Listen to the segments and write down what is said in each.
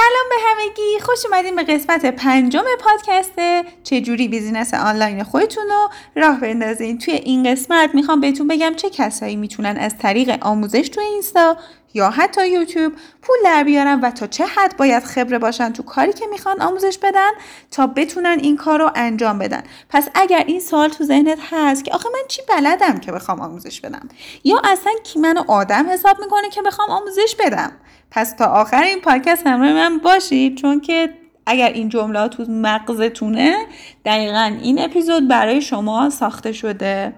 سلام به همگی. خوش اومدین به قسمت پنجم پادکست چجوری business online خودتون رو راه بندازین. توی این قسمت می‌خوام بهتون بگم چه کسایی می‌تونن از طریق آموزش توی اینستا یا حتی یوتیوب پول در بیارن و تا چه حد باید خبره باشن تو کاری که می‌خوان آموزش بدن تا بتونن این کار رو انجام بدن. پس اگر این سوال تو ذهنت هست که آخه من چی بلدم که بخوام آموزش بدم؟ یا اصلا کی منو آدم حساب می‌کنه که بخوام آموزش بدم؟ پس تا آخر این پادکست همراه من باشید چون که اگر این جمله تو مغزتونه دقیقا این اپیزود برای شما ساخته شده.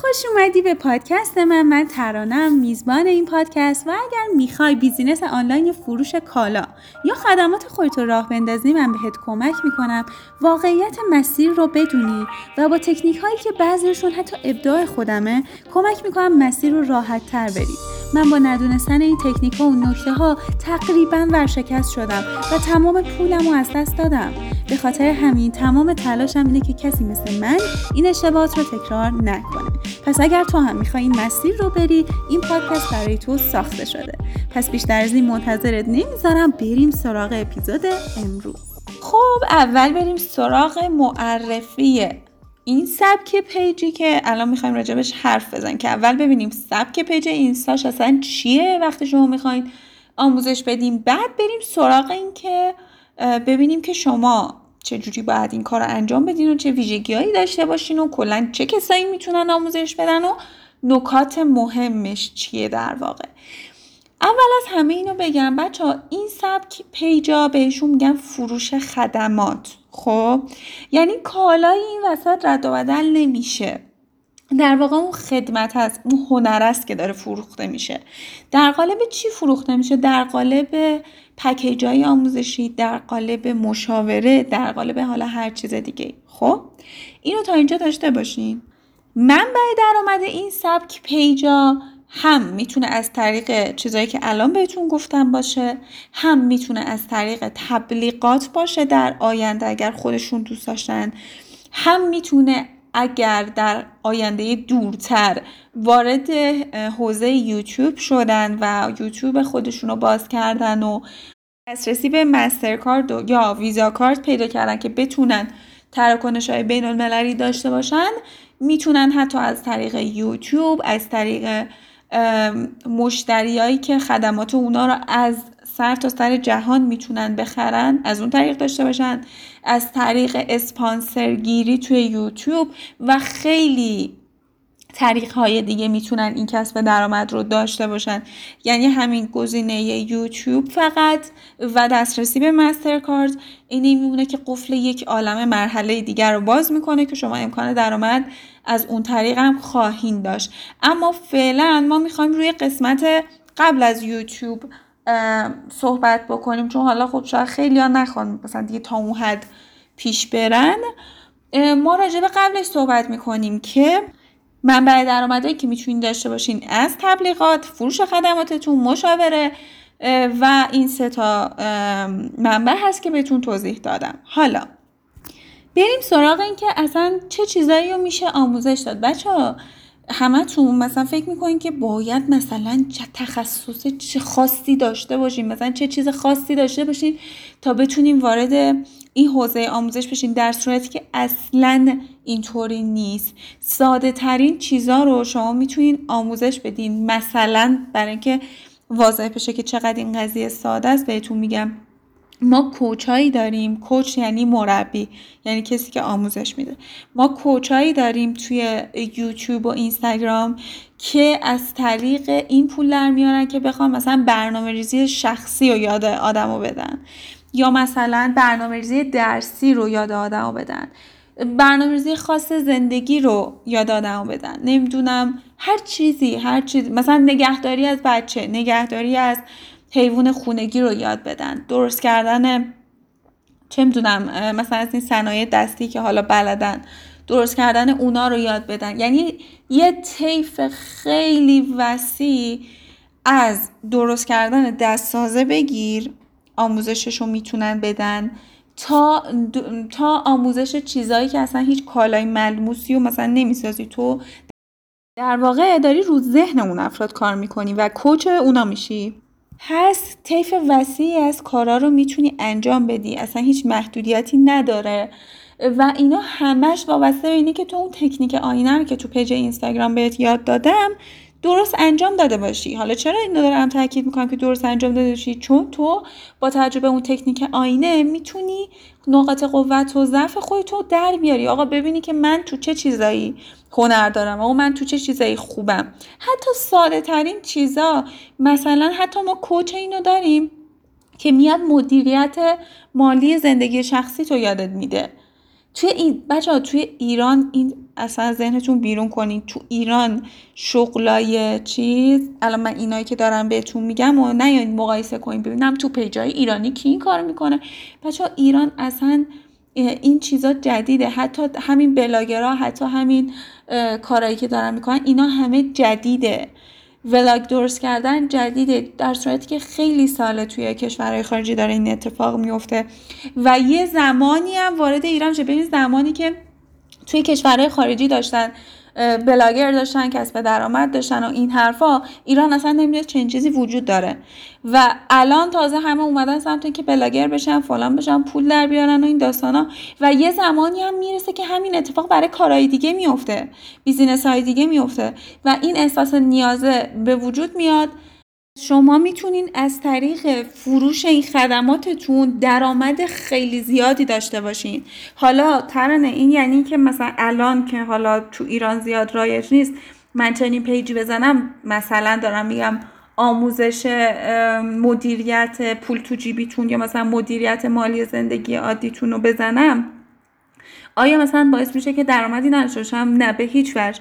خوش اومدی به پادکست من. من ترانم میزبان این پادکست. و اگر می‌خوای business online فروش کالا یا خدمات خودت رو راه بندازی من بهت کمک می‌کنم. واقعیت مسیر رو بدونی و با تکنیک هایی که بعضیشون حتی ابداع خودمه کمک می‌کنم مسیر رو راحت تر بری. من با ندونستن این تکنیک ها و نکته ها تقریبا ورشکست شدم و تمام پولم رو از دست دادم. به خاطر همین تمام تلاشم اینه که کسی مثل من این اشتباهات رو تکرار نکنه. پس اگر تو هم می‌خوای این مسیر رو بری این پادکست برای تو ساخته شده. پس بیشتر از این منتظرت نمی‌ذارم بریم سراغ اپیزود امروز. خب اول بریم سراغ معرفی این سبک پیجی که الان می‌خوایم راجبش حرف بزن که اول ببینیم سبک پیج اینستاش اصلا چیه وقتی شما می‌خواین آموزش بدیم. بعد بریم سراغ این که ببینیم که شما چجوری باید این کار رو انجام بدین و چه ویژگیهایی داشته باشین و کلا چه کسایی می‌تونن آموزش بدن و نکات مهمش چیه در واقع. اول از همه اینو بگم بچه ها این سبک پیجا بهشون میگن فروش خدمات. خب؟ یعنی کالای این وسط رد و بدل نمیشه. در واقع اون خدمت هست اون هنر است که داره فروخته میشه. در قالب چی فروخته میشه؟ در قالب پکیج های آموزشی در قالب مشاوره در قالب حالا هر چیز دیگه. خب؟ اینو تا اینجا داشته باشین. منبع درآمد این سبک پیجا هم می‌تونه از طریق چیزایی که الان بهتون گفتم باشه هم می‌تونه از طریق تبلیغات باشه در آینده اگر خودشون دوست داشتن هم می‌تونه اگر در آینده دورتر وارد حوزه یوتیوب شدن و یوتیوب خودشون رو باز کردن و دسترسی به مسترکارد یا ویزا کارت پیدا کردن که بتونن تراکنش های بین المللی داشته باشن می‌تونن حتی از طریق یوتیوب از طریق مشتریایی که خدمات اونا رو از سر تا سر جهان می‌تونن بخرن از اون طریق داشته باشن از طریق اسپانسرگیری توی یوتیوب و خیلی طریق های دیگه می‌تونن این کسب درآمد رو داشته باشن. یعنی همین گزینه یوتیوب فقط و دسترسی به مسترکارد. اینی میمونه که قفل یک عالم مرحله دیگر رو باز می‌کنه که شما امکان درآمد از اون طریق هم خواهید داشت. اما فعلا ما می‌خوایم روی قسمت قبل از یوتیوب صحبت بکنیم چون حالا خب شاید خیلی ها نخوان مثلا دیگه تا اون حد پیش برن. ما راجع به قبلش صحبت می‌کنیم که منبع درآمدی که می‌تونید داشته باشین از تبلیغات فروش خدماتتون مشاوره و این سه تا منبع هست که بهتون توضیح دادم. حالا بریم سراغ این که اصلا چه چیزایی رو میشه آموزش داد. بچه ها همتون مثلا فکر می‌کنین که باید مثلا چه تخصص چه خاصی داشته باشین مثلا چه چیز خاصی داشته باشین تا بتونیم وارد این حوزه آموزش بشین در صورتی که اصلا اینطوری نیست. ساده ترین چیزا رو شما می‌تونین آموزش بدین. مثلا برای اینکه واضح بشه که چقدر این قضیه ساده است بهتون میگم. ما کوچایی داریم کوچ یعنی مربی یعنی کسی که آموزش میده. ما کوچایی داریم توی یوتیوب و اینستاگرام که از طریق این پول در میارن که بخوام مثلا برنامه ریزی شخصی رو یاد آدمو بدن. یا مثلا برنامه ریزی درسی رو یاد آدمو بدن. برنامه ریزی خاص زندگی رو یاد آدمو بدن. نمی‌دونم هر چیزی هر چیزی مثلا نگهداری از بچه نگهداری از حیوان خونگی رو یاد بدن. درست کردن چه می‌دونم مثلا از این صنایع دستی که حالا بلدن. درست کردن اونا رو یاد بدن. یعنی یه طیف خیلی وسیع از درست کردن دست سازه بگیر آموزشش رو می‌تونن بدن تا, تا آموزش چیزایی که اصلا هیچ کالای ملموسی و مثلا نمی‌سازی. تو در واقع داری رو ذهن اون افراد کار می‌کنی و کوچ اونا میشی. هست طیف وسیعی از کارا رو می‌تونی انجام بدی اصلا هیچ محدودیتی نداره. و اینا همش وابسته به اینه که تو اون تکنیک آینه رو که تو پیج اینستاگرام بهت یاد دادم درست انجام داده باشی. حالا چرا اینو دارم تاکید می‌کنم که درست انجام داده باشی؟ چون تو با تجربه اون تکنیک آینه می‌تونی نقاط قوت و ضعف خودتو در بیاری. آقا ببینی که من تو چه چیزایی هنر دارم؟ آقا من تو چه چیزایی خوبم؟ حتی ساده ترین چیزا مثلا حتی ما کوچ اینو داریم که میاد مدیریت مالی زندگی شخصی تو یادت میده. توی این بچه توی ایران این اصلا ذهنتون بیرون کنید تو ایران شغلای چیز الان من اینایی که دارم بهتون میگم و نه مقایسه کنید ببینم تو پیجای ایرانی کی این کار می‌کنه. بچه ایران اصلا این چیزا جدیده. حتی همین بلاگرها حتی همین کارهایی که دارن می‌کنن اینا همه جدیده. ولاگ درست کردن جدیده در صورتی که خیلی ساله توی کشورهای خارجی داره این اتفاق میفته. و یه زمانی هم وارد ایران شده ببین زمانی که توی کشورهای خارجی داشتن بلاگر داشتن کسب درآمد داشتن و این حرفا ایران اصلا نمی‌دونه چنین چیزی وجود داره. و الان تازه همه اومدن سمت که بلاگر بشن فلان بشن پول در بیارن و این داستانا. و یه زمانی هم می‌رسه که همین اتفاق برای کارهای دیگه میفته business های دیگه میفته و این احساس نیازه به وجود میاد. شما می‌تونین از طریق فروش این خدماتتون درآمد خیلی زیادی داشته باشین. حالا ترانه این یعنی که مثلا الان که حالا تو ایران زیاد رایج نیست من چنین پیجی بزنم مثلا دارم میگم آموزش مدیریت پول تو جیبیتون یا مثلا مدیریت مالی زندگی عادیتون رو بزنم آیا مثلا باعث میشه که درآمدی نداشته باشم؟ نه به هیچ وجه.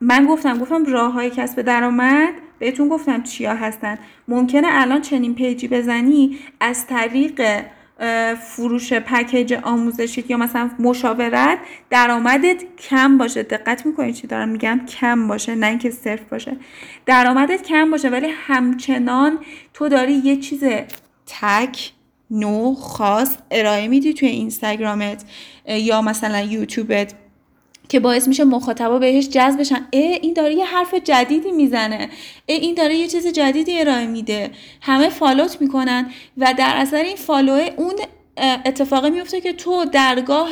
من گفتم گفتم راه های کسب درآمد بهتون گفتم چیا هستن. ممکنه الان چنین پیجی بزنی از طریق فروش پکیج آموزشیت یا مثلا مشاورت درآمدت کم باشه. دقت می‌کنید چی دارم میگم؟ کم باشه نه اینکه صرف باشه. درآمدت کم باشه ولی همچنان تو داری یه چیز تک نو خاص ارائه میدی توی اینستاگرامت یا مثلا یوتیوبت. که باعث میشه مخاطبا بهش جذب بشن. ای این داره یه حرف جدیدی می‌زنه. ای این داره یه چیز جدیدی ارائه میده. همه فالوت می‌کنن و در اثر این فالوه اون اتفاقی میفته که تو درگاه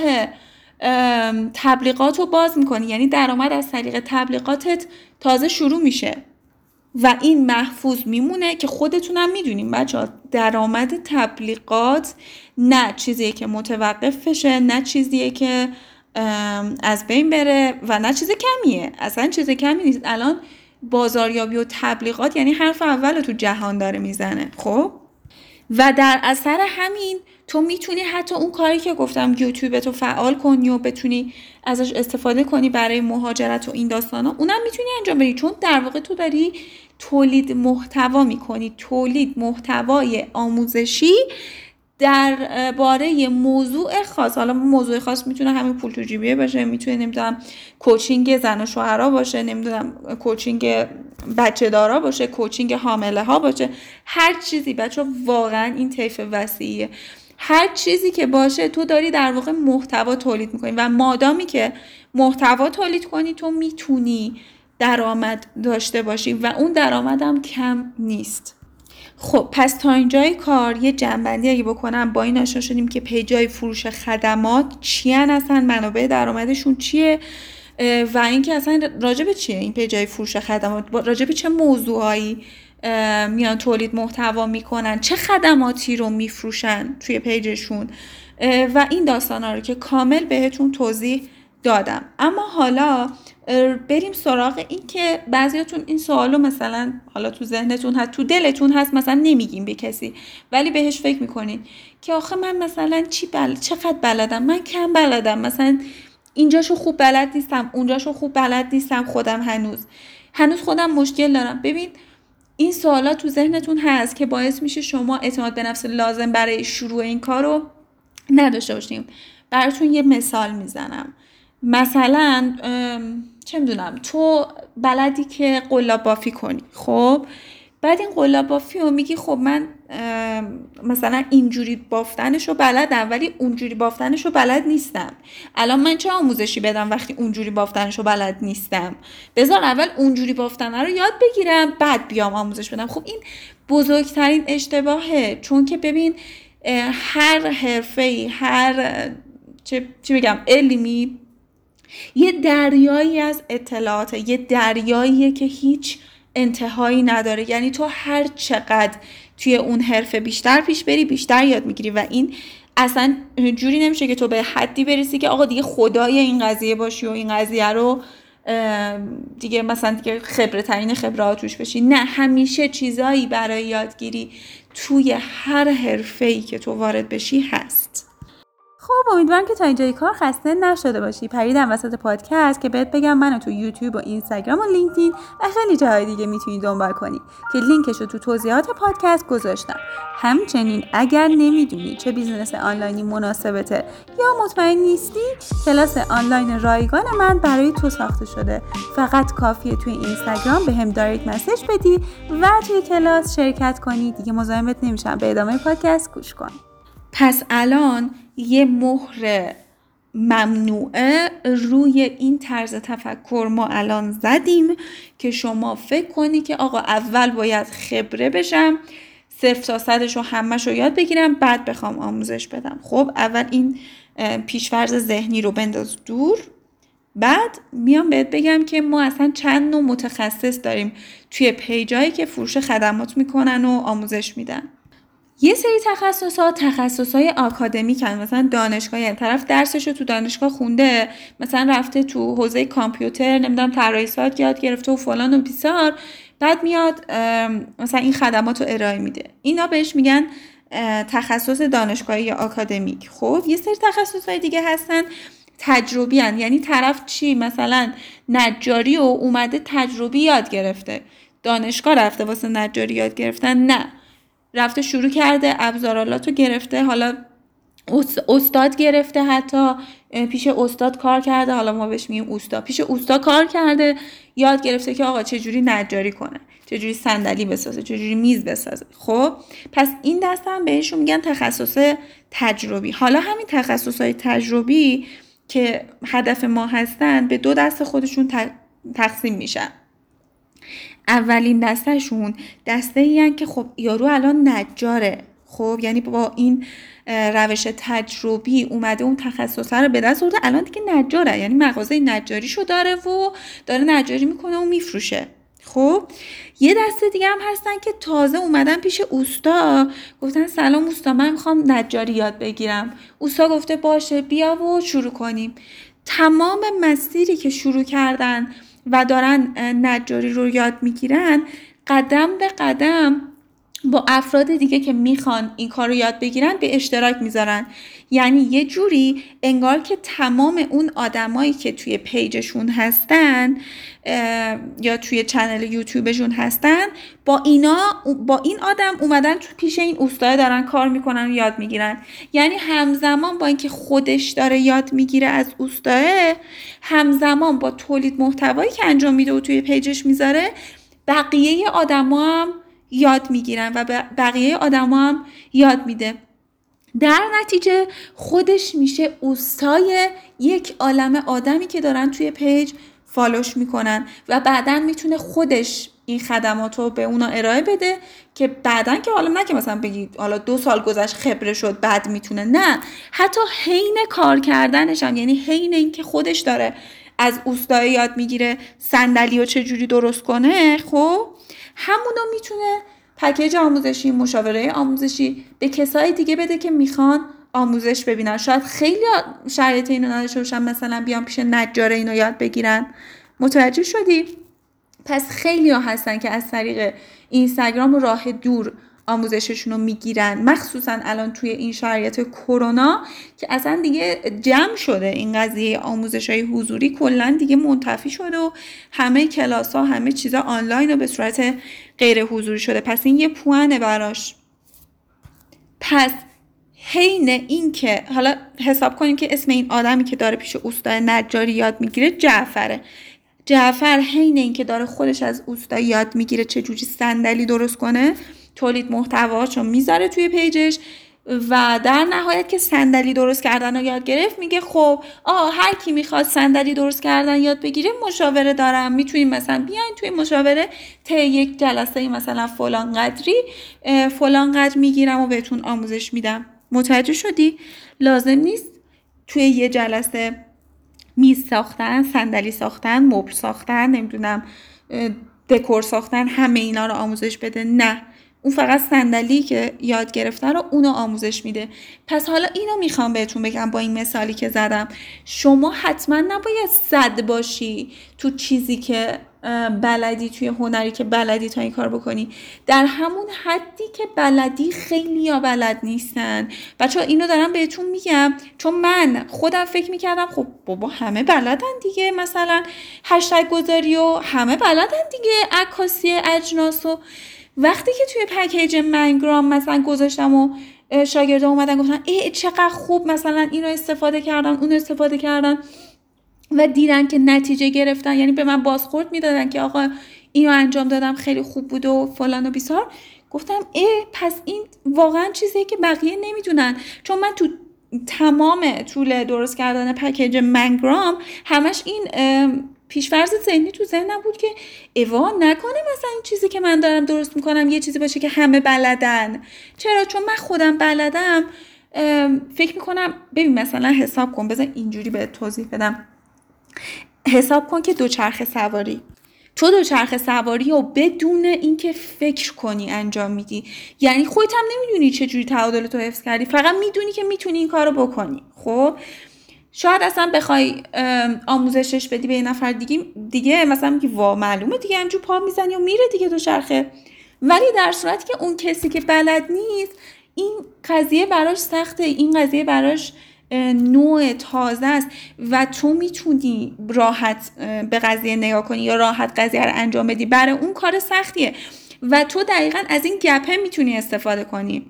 تبلیغات رو باز می‌کنی. یعنی درآمد از طریق تبلیغاتت تازه شروع میشه. و این محفوظ میمونه که خودتونم می‌دونیم بچه درآمد تبلیغات نه چیزیه که متوقف بشه نه چیزیه که از بین بره و نه چیز کمیه. اصلا چیز کمی نیست. الان بازاریابی و تبلیغات یعنی حرف اول تو جهان داره می‌زنه. خب؟ و در اثر همین تو می‌تونی حتی اون کاری که گفتم یوتیوب تو فعال کنی و بتونی ازش استفاده کنی برای مهاجرت و این داستان ها اونم می‌تونی انجام بدی. چون در واقع تو داری تولید محتوا می‌کنی. تولید محتوای آموزشی در باره موضوع خاص. حالا موضوع خاص می‌تونه همین پول تو جیبیه باشه می‌تونه نمی‌دونم کوچینگ زن و شوهرها باشه نمی‌دونم کوچینگ بچه دارا باشه کوچینگ حامله ها باشه. هر چیزی بچه واقعا این طیف وسیعیه. هر چیزی که باشه تو داری در واقع محتوا تولید می‌کنی و مادامی که محتوا تولید کنی تو می‌تونی درآمد داشته باشی و اون درآمدم کم نیست. خب پس تا اینجای کار یه جنبندی اگه بکنم با این آشنا شدیم که پیجای فروش خدمات چیان اصلا منابع درآمدشون چیه؟ و اینکه اصلا راجب چیه این پیجای فروش خدمات؟ راجب چه موضوعایی میان تولید محتوا می‌کنن؟ چه خدماتی رو میفروشن توی پیجشون؟ و این داستان ها رو که کامل بهتون توضیح دادم. اما حالا بریم سراغ این که بعضیاتون این سوالو مثلا حالا تو ذهنتون هست تو دلتون هست مثلا نمیگیم به کسی ولی بهش فکر می‌کنین که آخه من مثلا چی بل... چقدر بلدم؟ من کم بلدم. مثلا اینجاشو خوب بلد نیستم اونجاشو خوب بلد نیستم خودم هنوز. هنوز خودم مشکل دارم. ببین این سوالا تو ذهنتون هست که باعث میشه شما اعتماد به نفس لازم برای شروع این کار رو نداشته باشیم براتون یه مثال می‌زنم. مثلا چه می‌دونم تو بلدی که قلاب بافی کنی. خب بعد این قلاب بافی رو میگی خب من مثلا اینجوری بافتنش رو بلدم ولی اونجوری بافتنش رو بلد نیستم. الان من چه آموزشی بدم وقتی اونجوری بافتنش رو بلد نیستم؟ بذار اول اونجوری بافتنه رو یاد بگیرم بعد بیام آموزش بدم. خب این بزرگترین اشتباهه چون که ببین هر حرفه هر چه چی بگم علمی یه دریایی از اطلاعات یه دریاییه که هیچ انتهایی نداره. یعنی تو هر چقدر توی اون حرفه بیشتر پیش بری بیشتر یاد می‌گیری و این اصلا جوری نمیشه که تو به حدی برسی که آقا دیگه خدای این قضیه باشی و این قضیه رو دیگه مثلا دیگه خبره ترین خبره توش بشی. نه همیشه چیزایی برای یادگیری توی هر حرفه ای که تو وارد بشی هست. خب امیدوارم که تا اینجای کار خسته نشده باشی. پریدم وسط پادکست که بهت بگم منو تو یوتیوب و اینستاگرام و لینکدین و خیلی جاهای دیگه می‌تونی دنبال کنی که لینکش رو تو توضیحات پادکست گذاشتم. همچنین اگر نمی‌دونی چه business آنلاینی مناسبته یا مطمئن نیستی کلاس آنلاین رایگان من برای تو ساخته شده. فقط کافیه توی اینستاگرام به هم دایرکت مسیج بدی و توی کلاس شرکت کنی. دیگه مزاحمت نمیشم. به ادامه پادکست گوش کن. پس الان یه مهر ممنوعه روی این طرز تفکر ما الان زدیم که شما فکر کنی که آقا اول باید خبره بشم صفر تا صدش رو همش رو یاد بگیرم بعد بخوام آموزش بدم. خب اول این پیشفرز ذهنی رو بنداز دور. بعد میام بهت بگم که ما اصلا چند نوع متخصص داریم توی پیجایی که فروش خدمات می‌کنن و آموزش میدن. یه سری تخصص ها تخصص های آکادمیکن مثلا دانشگاه یعنی طرف درسش رو تو دانشگاه خونده مثلا رفته تو حوزه کامپیوتر نمی‌دونم طراحی سایت یاد گرفته و فلان و بیسار. بعد میاد مثلا این خدمات رو ارائه میده. اینا بهش میگن تخصص دانشگاهی یا آکادمیک. خب یه سری تخصص های دیگه هستن تجربی هن. یعنی طرف چی؟ مثلا نجاری و اومده تجربی یاد گرفته. دانشگاه رفته واسه نجاری یاد گرفتن؟ نه. رفته شروع کرده ابزارالات رو گرفته حالا استاد گرفته حتی پیش استاد کار کرده حالا ما بهش میگیم اوستا. پیش اوستا کار کرده یاد گرفته که آقا چجوری نجاری کنه چجوری صندلی بسازه چجوری میز بسازه. خب پس این دست هم بهشون میگن تخصص تجربی. حالا همین تخصص های تجربی که هدف ما هستن به دو دست خودشون تقسیم میشن. اولین دستهشون دسته این که خب یارو الان نجاره. خب یعنی با این روش تجربی اومده اون تخصص رو به دست آورده. الان دیگه نجاره. یعنی مغازه نجاریشو داره و داره نجاری می‌کنه و میفروشه. خب یه دسته دیگه هم هستن که تازه اومدن پیش اوستا. گفتن سلام اوستا من می‌خوام نجاری یاد بگیرم. اوستا گفته باشه بیا و شروع کنیم. تمام مسیری که شروع کردن و دارن نجاری رو یاد می‌گیرن قدم به قدم با افراد دیگه که می‌خوان این کار رو یاد بگیرن به اشتراک می‌ذارن. یعنی یه جوری انگار که تمام اون آدمایی که توی پیجشون هستن یا توی چنل یوتیوبشون هستن با اینا با این آدم اومدن تو پیش این اوستای دارن کار می‌کنن و یاد می‌گیرن. یعنی همزمان با اینکه خودش داره یاد می‌گیره از اوستاه همزمان با تولید محتوایی که انجام میده و توی پیجش می‌ذاره بقیه آدما هم یاد می‌گیرن و بقیه آدما هم یاد میده. در نتیجه خودش میشه اوستای یک عالم آدمی که دارن توی پیج follow ش می‌کنن و بعدا می‌تونه خودش این خدمات رو به اونا ارائه بده که بعدا که حالا نه که مثلا بگید حالا دو سال گذشت خبره شد بعد می‌تونه نه. حتی حین کار کردنش هم یعنی حین اینکه خودش داره از اوستاای یاد می‌گیره صندلی و چجوری درست کنه خب همونو می‌تونه پکیج آموزشی مشاوره آموزشی به کسای دیگه بده که می‌خوان آموزش ببینن. شاید خیلی شرایط اینو نداشته باشن مثلا بیان پیش نجاره اینو یاد بگیرن. متوجه شدی؟ پس خیلی ها هستن که از طریق اینستاگرام راه دور آموزششون رو می‌گیرن. مخصوصا الان توی این شرایط کرونا که اصلا دیگه جمع شده. این قضیه آموزش های حضوری کلا دیگه منتفی شده و همه کلاس ها همه چیزا آنلاین و به صورت غیر حضوری شده. پس این یه پوانه براش. پس حین که حالا حساب کنیم که اسم این آدمی که داره پیش استاد نجاری یاد می‌گیره جعفره. جعفر حین اینکه داره خودش از اوستا یاد می‌گیره چجوری صندلی درست کنه؟ تولید محتواشو می‌ذاره توی پیجش و در نهایت که صندلی درست کردن رو یاد گرفت میگه خب آه هر کی می‌خواد صندلی درست کردن یاد بگیره مشاوره دارم. می‌تونیم مثلا بیاین توی مشاوره ته یک جلسه مثلا فلان قدری فلان قدر می‌گیرم و بهتون آموزش میدم. متوجه شدی؟ لازم نیست توی یه جلسه میز ساختن صندلی ساختن مبل ساختن نمی‌دونم دکور ساختن همه اینا رو آموزش بده. نه. اون فقط صندلی که یاد گرفته رو اونو آموزش میده. پس حالا اینو می‌خوام بهتون بگم با این مثالی که زدم. شما حتما نباید صد باشی تو چیزی که بلدی توی هنری که بلدی تا این کار بکنی. در همون حدی که بلدی خیلی یا بلد نیستن. بچه اینو دارم بهتون میگم. چون من خودم فکر می‌کردم خب بابا همه بلدن دیگه. مثلا هشتگ گذاری و همه بلدن دیگه. عکاسی اجناس و وقتی که توی پکیج منگرام مثلا گذاشتم و شاگرده اومدن گفتن ای چقدر خوب مثلا اینو استفاده کردن اون استفاده کردن و دیدن که نتیجه گرفتن. یعنی به من بازخورد می‌دادن که آقا اینو انجام دادم خیلی خوب بود و فلان و بیسار. گفتم ای پس این واقعا چیزی که بقیه نمی‌دونن. چون من تو تمام طول درست کردن پکیج منگرام همش این پیشفرز ذهنی تو ذهنم بود که ایوا نکنه مثلا این چیزی که من دارم درست می‌کنم یه چیزی باشه که همه بلدن. چرا؟ چون من خودم بلدم. فکر می‌کنم ببین مثلا حساب کن بذار اینجوری به توضیح بدم. حساب کن که دوچرخه سواری. تو دوچرخه سواری و بدون اینکه فکر کنی انجام میدی. یعنی خودت هم نمی‌دونی چجوری تعادل تو حفظ کردی. فقط می‌دونی که می‌تونی این کارو بکنی. خب؟ شاید اصلا بخوای آموزشش بدی به یه نفر دیگه دیگه مثلا میگی وا معلومه دیگه همجور پا می‌زنی و میره دیگه دوچرخه ولی در صورتی که اون کسی که بلد نیست این قضیه براش سخته این قضیه براش نوع تازه است و تو می‌تونی راحت به قضیه نگاه کنی یا راحت قضیه رو انجام بدی. برای اون کار سختیه. و تو دقیقا از این گپه می‌تونی استفاده کنی.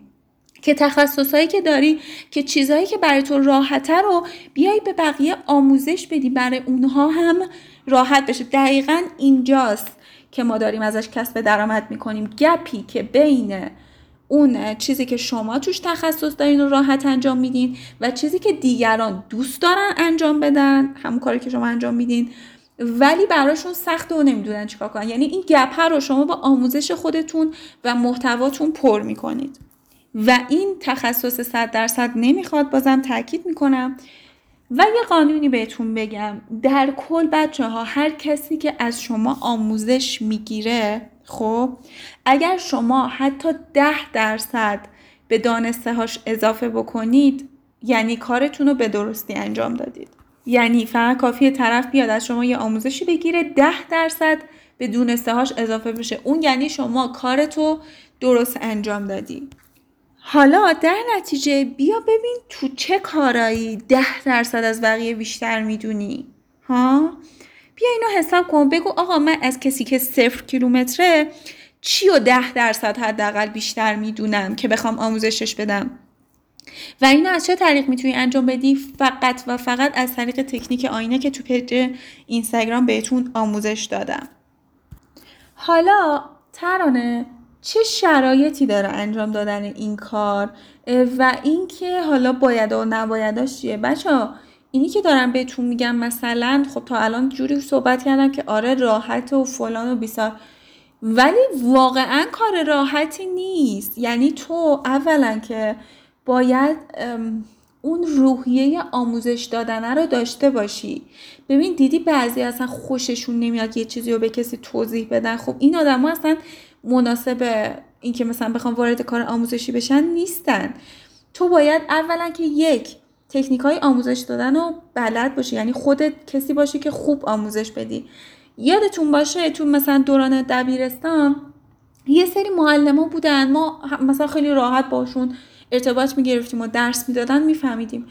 که تخصصهایی که داری که چیزهایی که برای تو راحته رو بیای به بقیه آموزش بدی برای اونها هم راحت بشه. دقیقا اینجاست که ما داریم ازش کسب درآمد می‌کنیم. گپی که بین اون چیزی که شما توش تخصص دارین و راحت انجام میدین و چیزی که دیگران دوست دارن انجام بدن همون کاری که شما انجام میدین ولی براشون سخته و نمی‌دونن چیکار کنن. یعنی این گپ رو شما با آموزش خودتون و محتواتون پر می‌کنید. و این تخصص صد درصد نمی‌خواد بازم تاکید می‌کنم و یه قانونی بهتون بگم. در کل بچه ها هر کسی که از شما آموزش می‌گیره خب اگر شما حتی ده درصد به دانسته هاش اضافه بکنید یعنی کارتون رو به درستی انجام دادید. یعنی فقط کافیه طرف بیاد از شما یه آموزشی بگیره ده درصد به دونسته هاش اضافه بشه. اون یعنی شما کارتو درست انجام دادی. حالا در نتیجه بیا ببین تو چه کارایی ده درصد از بقیه بیشتر می‌دونی ها؟ بیا اینو حساب کن بگو آقا من از کسی که صفر کیلومتره چی و ده درصد حداقل بیشتر می‌دونم که بخوام آموزشش بدم؟ و اینو از چه طریق می‌تونی انجام بدی؟ فقط و فقط از طریق تکنیک آینه که تو پیج اینستاگرام بهتون آموزش دادم. حالا ترانه چه شرایطی داره انجام دادن این کار؟ و اینکه حالا باید و نبایداش چیه؟ بچه ها اینی که دارم بهتون میگم مثلا خب تا الان جوری صحبت کردم که آره راحت و فلان و بیسار ولی واقعا کار راحتی نیست. یعنی تو اولا که باید اون روحیه آموزش دادنه رو داشته باشی. ببین دیدی بعضی اصلا خوششون نمیاد یه چیزی رو به کسی توضیح بدن؟ خب این آدم اصلا مناسب اینکه مثلا بخوام وارد کار آموزشی بشن نیستن. تو باید اولا که یک تکنیک های آموزش دادن رو بلد باشی. یعنی خودت کسی باشی که خوب آموزش بدی. یادتون باشه تو مثلا دوران دبیرستان یه سری معلم بودن. ما مثلا خیلی راحت باشون ارتباط می‌گرفتیم و درس می‌دادن میفهمیدیم.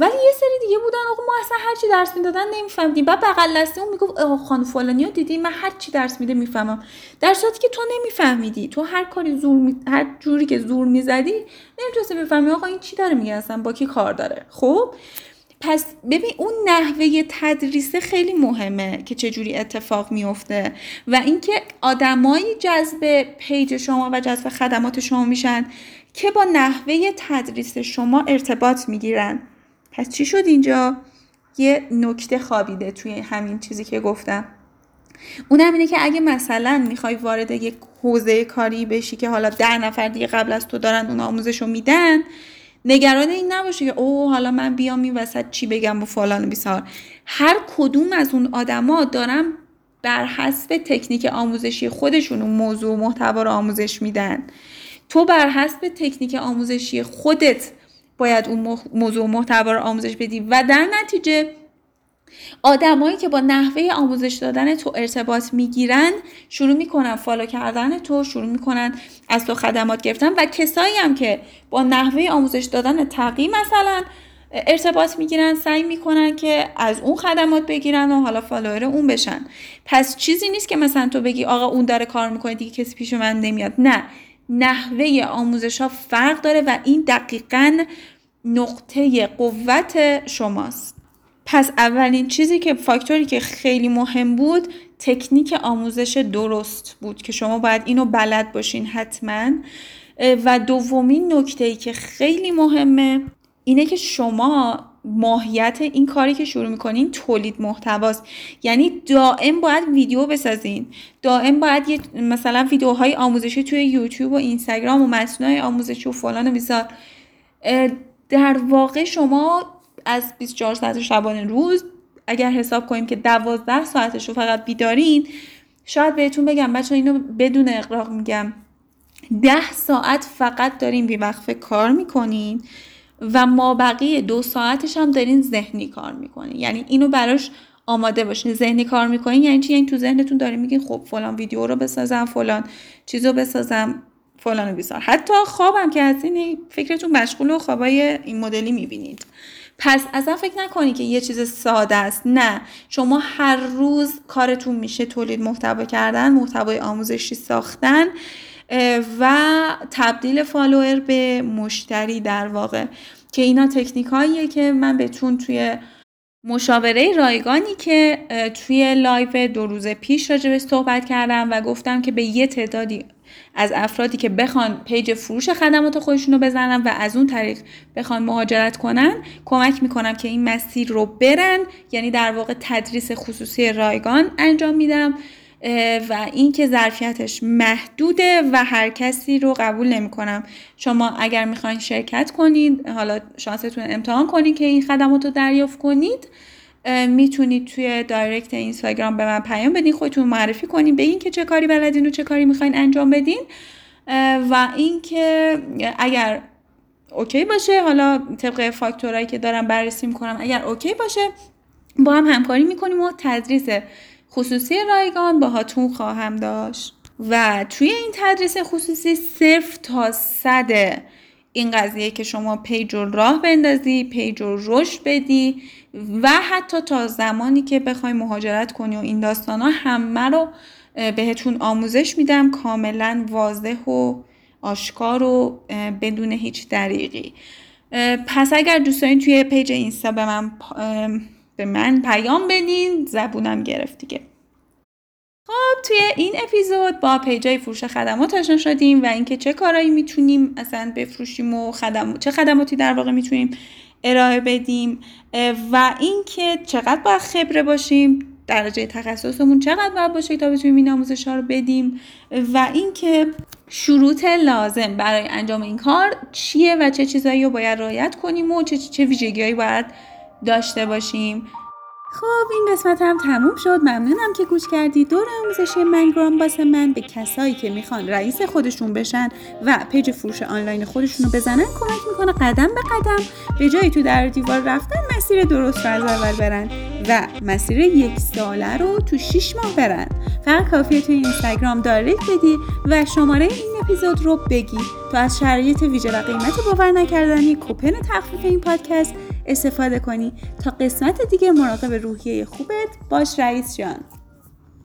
ولی یه سری دیگه بودن. آقا ما اصلا هر چی درس می‌دادن نمیفهمیدیم. بعد بغل دستی اون می‌گفت آقا خان فلانی رو دیدی؟ من هر چی درس میده می‌فهمم. در صورتی که تو نمیفهمیدی. تو هر کاری زور می... هر جوری که زور می‌زدی نمی‌تونستی بفهمی. آقا این چی داره میگه اصلا؟ با کی کار داره؟ خب؟ پس ببین اون نحوه تدریس خیلی مهمه که چجوری اتفاق میفته و اینکه آدمایی جذب پیج شما و جذب خدمات شما میشن که با نحوه تدریس شما ارتباط می‌گیرن. پس چی شد اینجا؟ یه نکته خوابیده توی همین چیزی که گفتم. اونم اینه که اگه مثلا می‌خوای وارد یک حوزه کاری بشی که حالا ده نفر دیگه قبل از تو دارن اون آموزش رو میدن نگران این نباشه که اوه حالا من بیام این وسط چی بگم و فلان بیسار. هر کدوم از اون آدما دارن بر حسب تکنیک آموزشی خودشون اون موضوع و محتوا رو آموزش میدن. تو بر حسب تکنیک آموزشی خودت باید اون موضوع محتوا رو آموزش بدی. و در نتیجه آدمایی که با نحوه آموزش دادن تو ارتباط می‌گیرن شروع می‌کنن follow کردن تو شروع می‌کنن از تو خدمات گرفتن و کسایی هم که با نحوه آموزش دادن تقی مثلا ارتباط می‌گیرن سعی می‌کنن که از اون خدمات بگیرن و حالا follower اون بشن. پس چیزی نیست که مثلا تو بگی آقا اون داره کار می‌کنه دیگه کسی پیش من نمیاد. نه. نحوه آموزش ها فرق داره و این دقیقا نقطه قوت شماست. پس اولین چیزی که فاکتوری که خیلی مهم بود تکنیک آموزش درست بود که شما باید اینو بلد باشین حتما. و دومین نکته ای که خیلی مهمه اینه که شما ماهیت این کاری که شروع می‌کنین تولید محتواست. یعنی دائم باید ویدیو بسازین. دائم باید یه مثلا ویدیوهای آموزشی توی یوتیوب و اینستاگرام و متنای آموزشی و فلان و بیسار در واقع شما از 24 ساعت شبانه روز اگر حساب کنیم که 12 ساعتش رو فقط بیدارین شاید بهتون بگم بچه اینو بدون اقراق میگم. 10 ساعت فقط دارین بیوقفه کار می‌کنین. و ما بقیه دو ساعتش هم دارین ذهنی کار می‌کنین. یعنی اینو براش آماده باشین. ذهنی کار می‌کنین یعنی چی؟ یعنی تو ذهنتون دارین میگین خب فلان ویدیو رو بسازم فلان چیزو بسازم فلان و بیسار حتی خوابم که از این فکرتون مشغول و خوابای این مدلی می‌بینید. پس اصلا فکر نکنی که یه چیز ساده است. نه. شما هر روز کارتون میشه تولید محتوا کردن محتوای آموزشی ساختن. و تبدیل follower به مشتری در واقع که اینا تکنیک که من بهتون توی مشاوره رایگانی که توی live دو روز پیش راجبش صحبت کردم و گفتم که به یه تعدادی از افرادی که بخوان پیج فروش خدمات خودشون رو بزنن و از اون طریق بخوان مهاجرت کنن کمک می‌کنم که این مسیر رو برن یعنی در واقع تدریس خصوصی رایگان انجام میدم. و اینکه ظرفیتش محدوده و هر کسی رو قبول نمی‌کنم. شما اگر می‌خواین شرکت کنید حالا شانستون امتحان کنید که این خدمات رو دریافت کنید می‌تونید توی دایرکت اینستاگرام به من پیام بدین خودتون معرفی کنین بگین که چه کاری بلدین و چه کاری می‌خواین انجام بدین. و اینکه اگر okay باشه حالا طبق فاکتورایی که دارم بررسی می‌کنم اگر okay باشه با هم همکاری می‌کنیم و تدریس خصوصی رایگان باهاتون خواهم داشت. و توی این تدریس خصوصی صفر تا صد این قضیه که شما پیج رو راه بندازی پیج رو رشد بدی و حتی تا زمانی که بخوای مهاجرت کنی و این داستان ها همه رو بهتون آموزش میدم کاملا واضح و آشکار و بدون هیچ دریقی پس اگر دوست توی پیج اینستا به من به من پیام بدین زبونم گرفت دیگه. خب توی این اپیزود با پیجای فروش خدمات آشنا شدیم و اینکه چه کارایی می‌تونیم اصلا بفروشیم و خدم... چه خدماتی در واقع می‌تونیم ارائه بدیم و اینکه چقدر باید خبره باشیم درجه تخصصمون چقدر باید باشه تا بتونیم این آموزش ها رو بدیم و اینکه شروط لازم برای انجام این کار چیه و چه چیزایی رو باید رعایت کنیم و چه چه ویژگیهایی باید داشته باشیم. خب این قسمت هم تموم شد. ممنونم که گوش کردی. دور آموزشی منگرام باسه من به کسایی که می‌خوان رئیس خودشون بشن و پیج فروش آنلاین خودشون رو بزنن کمک می‌کنه قدم به قدم به جای تو در دیوار رفتن مسیر درست رو از اول برن و مسیر یک ساله رو تو 6 ماه برن. فقط کافیه توی اینستاگرام دایرکت بدی و شماره این اپیزود رو بگی. تا از شرایط ویژه و قیمت باور نکردنی کوپن تخفیف این پادکست استفاده کنی. تا قسمت دیگه مراقب روحیه خوبت باش رئیس جان.